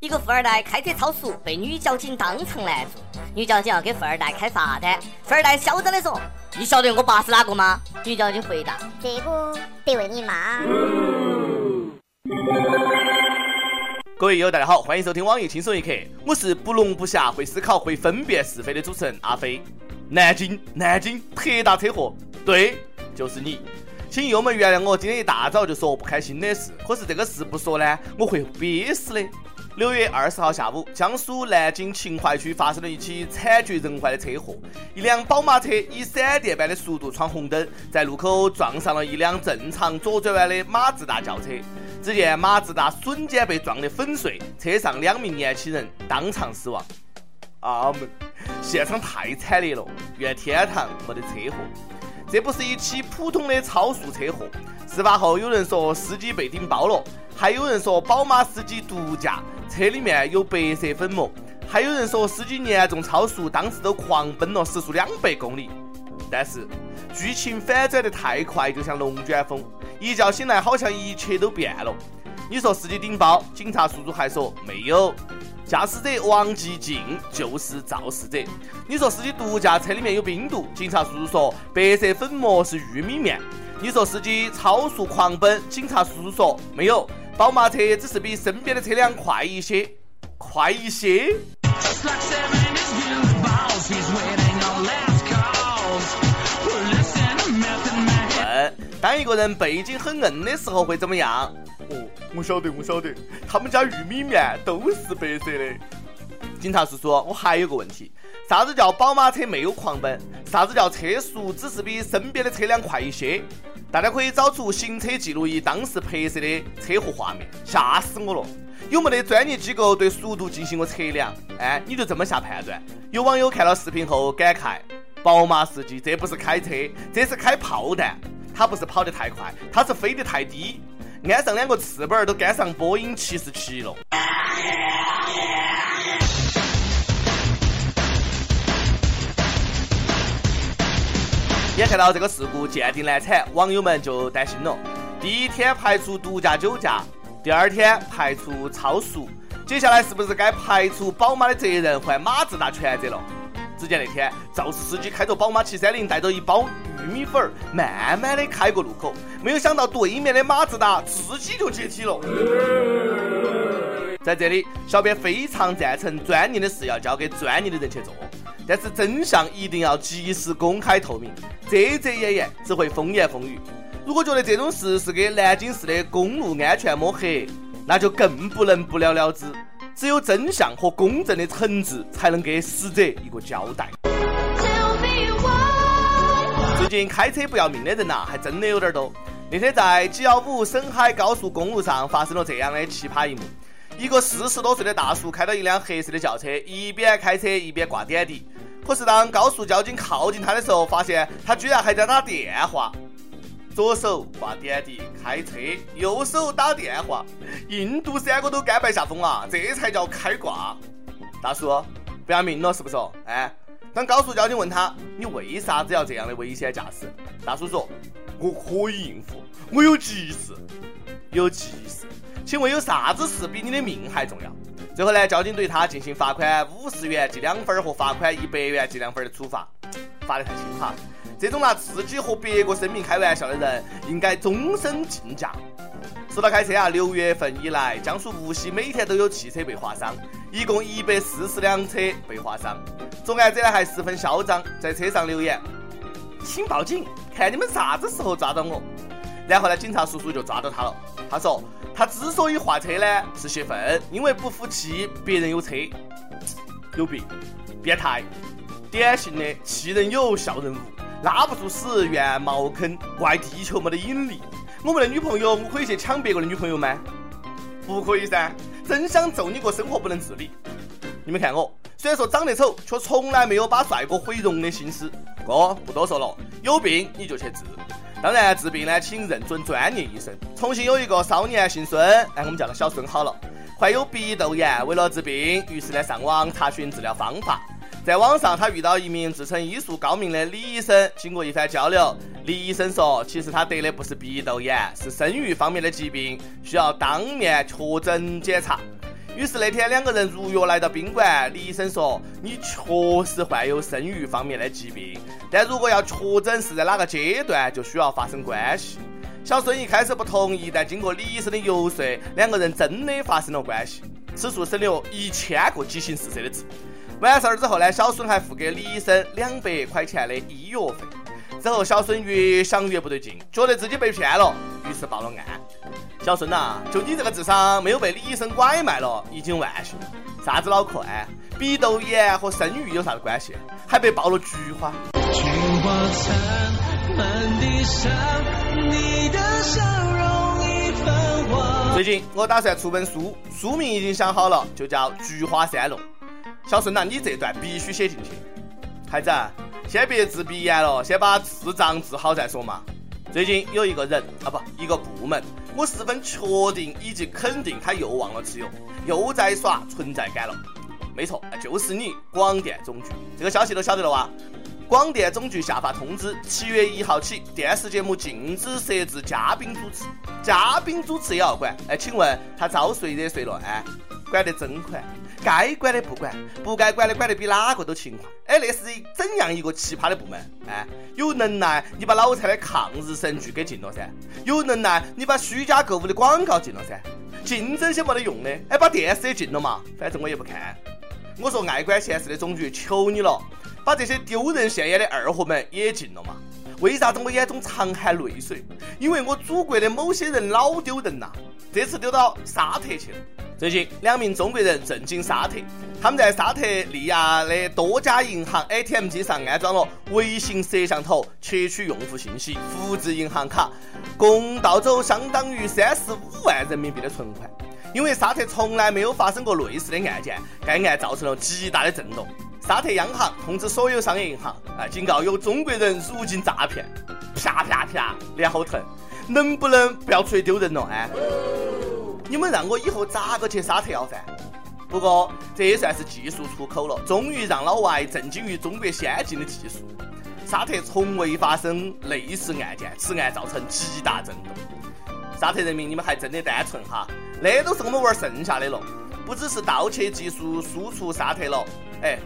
一个富二代开车超速，被女交警当场拦住。女交警要给富二代开罚单，富二代嚣张的说：“你晓得我爸是哪个吗？”女交警回答：“这个得问你妈。”各位友，大家好，欢迎收听网易轻松一刻，我是不聋不瞎，会思考，会分辨是非的主持人阿飞。南京，南京特大车祸，对，就是你。请友们原谅我今天一大早就说不开心的事，可是这个事不说呢，我会憋死的。六月二十号下午，江苏南京秦淮区发生了一起惨绝人寰的车祸。一辆宝马车以闪电般的速度闯红灯，在路口撞上了一辆正常左转弯的马自达轿车。只见马自达瞬间被撞得粉碎，车上两名年轻人当场死亡。阿门！现场太惨烈了，愿天堂没得车祸。这不是一起普通的超速车祸。事发后，有人说司机被顶包了，还有人说宝马司机毒驾。车里面有白色粉末，还有人说司机严重超速，当时都狂奔了时速两百公里。但是剧情反转的太快，就像龙卷风，一觉醒来好像一切都变了。你说司机顶包，警察叔叔还说没有。驾驶者王继进就是肇事者。你说司机毒驾，车里面有冰毒，警察叔叔说白色粉末是玉米面。你说司机超速狂奔，警察叔叔说没有。宝马车只是比身边的车辆快一些，快一些。问：当一个人背景很硬的时候会怎么样？哦，我晓得，我晓得，他们家玉米面都是白色的。警察叔叔，我还有个问题，啥子叫宝马车没有狂奔？啥子叫车速只是比身边的车辆快一些？大家可以找出行车记录仪当时拍摄的车祸画面，吓死我了！有没得专业机构对速度进行过测量？哎，你就这么下判断？有网友看了视频后感慨：宝马司机这不是开车，这是开炮弹！他不是跑得太快，他是飞得太低，安上两个翅膀都赶上波音七四七了。眼看到这个事故鉴定难产，网友们就担心了。第一天排除毒驾酒驾，第二天排除超速，接下来是不是该排除宝马的责任，换马自达全责了？只见那天肇事司机开着宝马七三零，带着一包玉米粉，慢慢的开过路口，没有想到对面的马自达自己就解体了。在这里，小编非常赞成专业的事要交给专业的人去做。但是真相一定要及时公开透明，遮遮掩掩只会风言风语。如果觉得这种事是给南京市的公路安全抹黑，那就更不能不了了之。只有真相和公正的惩治，才能给死者一个交代。最近开车不要命的人呐，还真的有点多。那天在 G 幺五沈海高速公路上发生了这样的奇葩一幕：一个四十多岁的大叔开着一辆黑色的轿车，一边开车一边挂点滴。可是当高速交警靠近他的时候，发现他居然还在打电话，左手挂点滴开车，右手打电话，印度三个都甘拜下风啊，这才叫开挂。大叔，不要命了是不是？哎，当高速交警问他你为啥子要这样的危险驾驶？大叔说，我可以应付，我有急事，有急。请问有啥子事比你的命还重要？最后呢，交警对他进行罚款五十元记两分和罚款一百元记两分的处罚，罚得太轻哈！这种拿自己和别个生命开玩笑的人，应该终身禁驾。说到开车啊，六月份以来，江苏无锡每天都有汽车被划伤，一共一百四十辆车被划伤。作案者呢还十分嚣张，在车上留言：“请报警，看你们啥子时候抓到我。”然后呢，警察叔叔就抓到他了。他说。他之所以划车呢，是泄愤，因为不服气别人有车，有病，变态，典型的气人有笑人无，拉不住屎怨茅坑，怪地球没得引力。我们的女朋友，我可以去抢别个的女朋友吗？不可以噻，真想揍你个生活不能自理。你们看我，虽然说长得丑，却从来没有把帅哥毁容的心思。哥，不多说了，有病你就去治。当然，治病呢，请认准专业医生。重庆有一个少年姓孙，哎，我们叫他小孙好了，患有鼻窦炎，为了治病，于是呢上网查询治疗方法。在网上，他遇到一名自称医术高明的李医生，经过一番交流，李医生说，其实他得的不是鼻窦炎，是生育方面的疾病，需要当面确诊检查。于是那天两个人如约来到宾馆，李医生说：“你确实患有生育方面的疾病，但如果要确诊是在哪个阶段，就需要发生关系。”小孙一开始不同意，但经过李医生的游说，两个人真的发生了关系。此处省略一千个激情四射的字。完事儿之后呢，小孙还付给李医生两百块钱的医药费。之后，小孙越想越不对劲，觉得自己被骗了，于是报了案。小孙呐，就你这个智商，没有被李医生拐卖了，已经万幸了。啥子脑壳啊？鼻窦炎和生育有啥子关系？还被爆了菊花。菊花残，满地伤，你的笑容已泛黄。最近我打算出本书，书名已经想好了，就叫《菊花三弄》。小孙呐，你这段必须写进去。孩子。先别治鼻炎了，先把智障治好再说嘛。最近有一个人啊，不，一个部门，我十分确定以及肯定他又忘了吃药，又在耍存在感了。没错，就是你，广电总局。这个消息都晓得了哇？广电总局下发通知，七月一号起，电视节目禁止设置嘉宾主持，嘉宾主持也要管。哎，请问他招谁惹谁了？哎，管得真宽。该管的不管，不该管的管得比哪个都勤快。哎，那是怎样一个奇葩的部门？哎，有能耐你把老蔡的抗日神剧给禁了噻，有能耐你把虚假购物的广告禁了噻，竞争些没得用的，哎，把电视也禁了嘛，反正我也不看。我说爱管闲事的总局，求你了，把这些丢人现眼的二货们也禁了嘛。为啥子我眼中常含泪水？因为我祖国的某些人老丢人呐，这次丢到沙特去了。最近，两名中国人震惊沙特，他们在沙特利亚的多家银行 ATM 机上安装了微型摄像头，窃取用户信息，复制银行卡，共盗走相当于三十五万人民币的存款。因为沙特从来没有发生过类似的案件，该案造成了极大的震动。沙特央行通知所有商业银行，啊，警告有中国人入境诈骗，啪啪啪，脸好疼，能不能不要出去丢人了哎？你们让我以后咋个去沙特要饭？不过这也算是技术出口了，终于让老外震惊于中国先进的技术。沙特从未发生类似案件，此案造成极大震动。沙特人民，你们还真的单纯哈，那都是我们玩剩下的了，不只是盗窃技术输出沙特了，哎。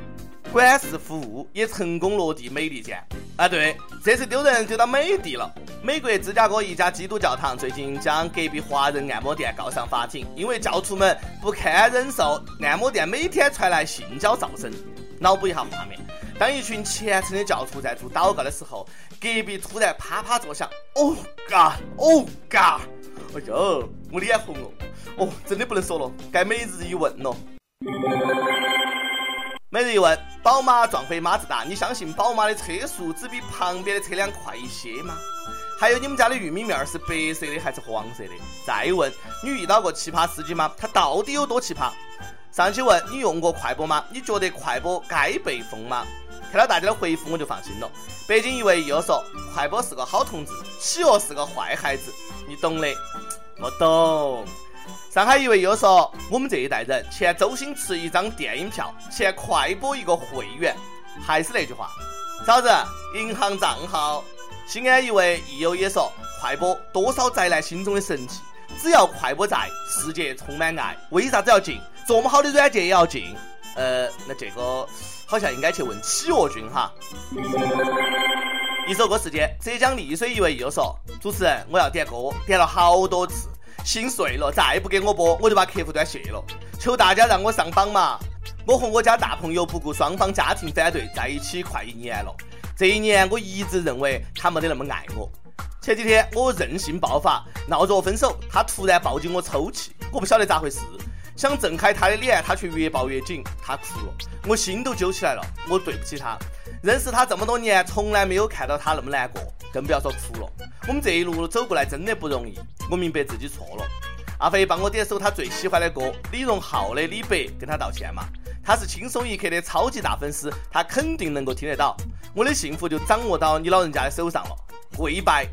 管事服务也成功落地美利坚啊！对，这次丢人丢到美帝了。美国芝加哥一家基督教堂最近将隔壁华人按摩店告上法庭，因为教徒们不堪忍受按摩店每天传来性交噪声。脑补一下画面：当一群虔诚的教徒在做祷告的时候，隔壁突然啪啪作响。哦嘎哦嘎哎呦，我脸红了。哦，真的不能说了，该每日一问了。每日一问：宝马撞飞马自达，你相信宝马的车速只比旁边的车辆快一些吗？还有你们家的玉米面是白色的还是黄色的？再问：你遇到过奇葩司机吗？他到底有多奇葩？上期问你用过快播吗？你觉得快播该被封吗？看到大家的回复我就放心了。北京一位又说：快播是个好同志，企鹅是个坏孩子，你懂的。我懂。上海一位又说：“我们这一代人欠周星驰一张电影票，欠快播一个会员。”还是那句话，嫂子，银行账号。西安一位益友也说：“快播多少宅男心中的神器，只要快播在，世界充满爱。为啥子要禁？这么好的软件也要禁？呃，那这个好像应该去问企鹅君哈。”一首歌时间，浙江丽水一位又说：“主持人，我要点歌，点了好多次。”心碎了，再不给我播，我就把客户端卸了。求大家让我上榜嘛！我和我家大朋友不顾双方家庭反对，在一起快一年了。这一年，我一直认为他没得那么爱我。前几天我任性爆发，闹着分手，他突然抱紧我抽泣，我不晓得咋回事，想挣开他的脸，他却越抱越紧，他哭了，我心都揪起来了。我对不起他，认识他这么多年，从来没有看到他那么难过，更不要说哭了。我们这一路走过来真的不容易。我明白自己错了，阿飞帮我点首他最喜欢的歌，李荣浩的《李白》，跟他道歉嘛。他是轻松一刻的超级大粉丝，他肯定能够听得到。我的幸福就掌握到你老人家的手上了，跪拜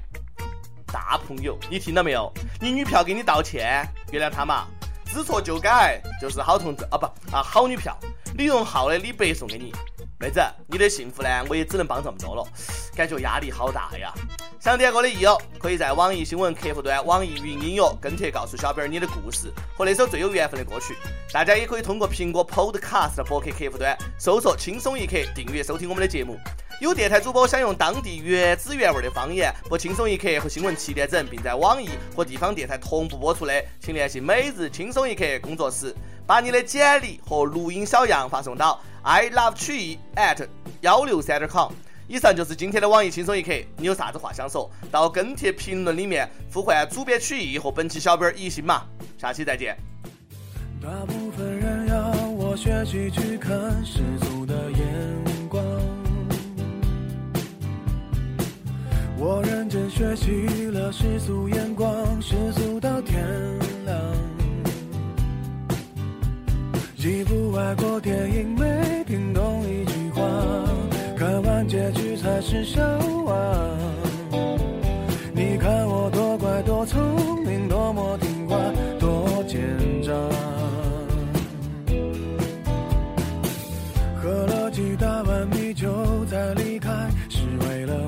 大朋友，你听到没有？你女票给你道歉，原谅他嘛，知错就改就是好同志啊不啊好女票。李荣浩的《李白》送给你，妹子，你的幸福呢，我也只能帮这么多了，感觉压力好大呀。想点歌的益友，可以在网易新闻客户端、网易云音乐跟帖告诉小编你的故事和那首最有缘分的歌曲。大家也可以通过苹果 Podcast 博客客户端搜索“轻松一刻”订阅收听我们的节目。有电台主播想用当地原汁原味的方言播《轻松一刻》和新闻七点整，并在网易和地方电台同步播出的，请联系每日轻松一刻工作室，把你的简历和录音小样发送到 i love 曲艺 at 幺六三点 com。以上就是今天的网易轻松一刻，你有啥子话想说？到跟帖评论里面呼唤主编曲艺和本期小编一心嘛，下期再见。大部分人要我学习去看世俗的眼光，我认真学习了世俗眼光，世俗到天亮。几部外国电影没听懂一句话。看完结局才是笑话。你看我多乖多聪明，多么听话，多奸诈。喝了几大碗米酒再离开，是为了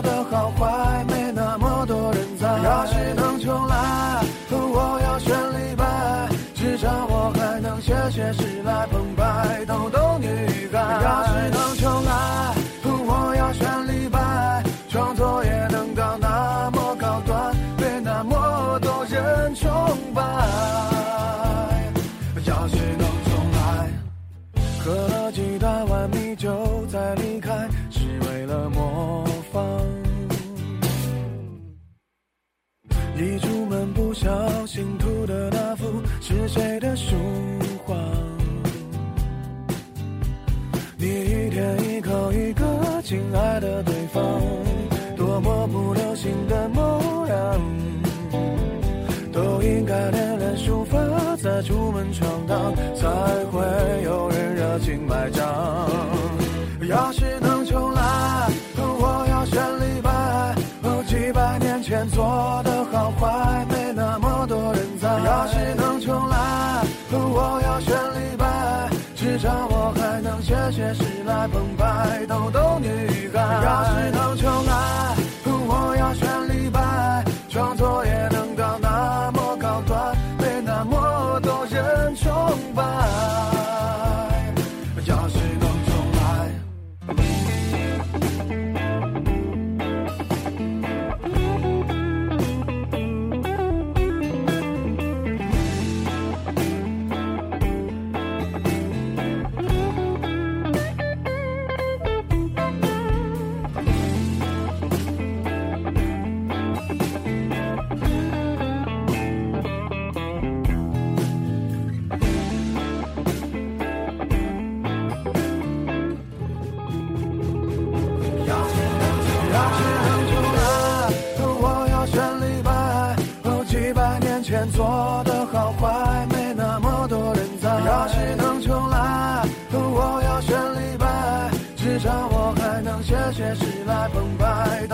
多人崇拜。要是能重来，喝了几大碗米酒再离开，是为了模仿。一出门不小心吐的那幅是谁的书出门闯荡，才会有人热情买账。要是能重来，我要选李白。几百年前做的好坏，没那么多人在。要是能重来，我要选李白，至少我还能。写写诗来澎湃，逗逗女孩。要是澎湃，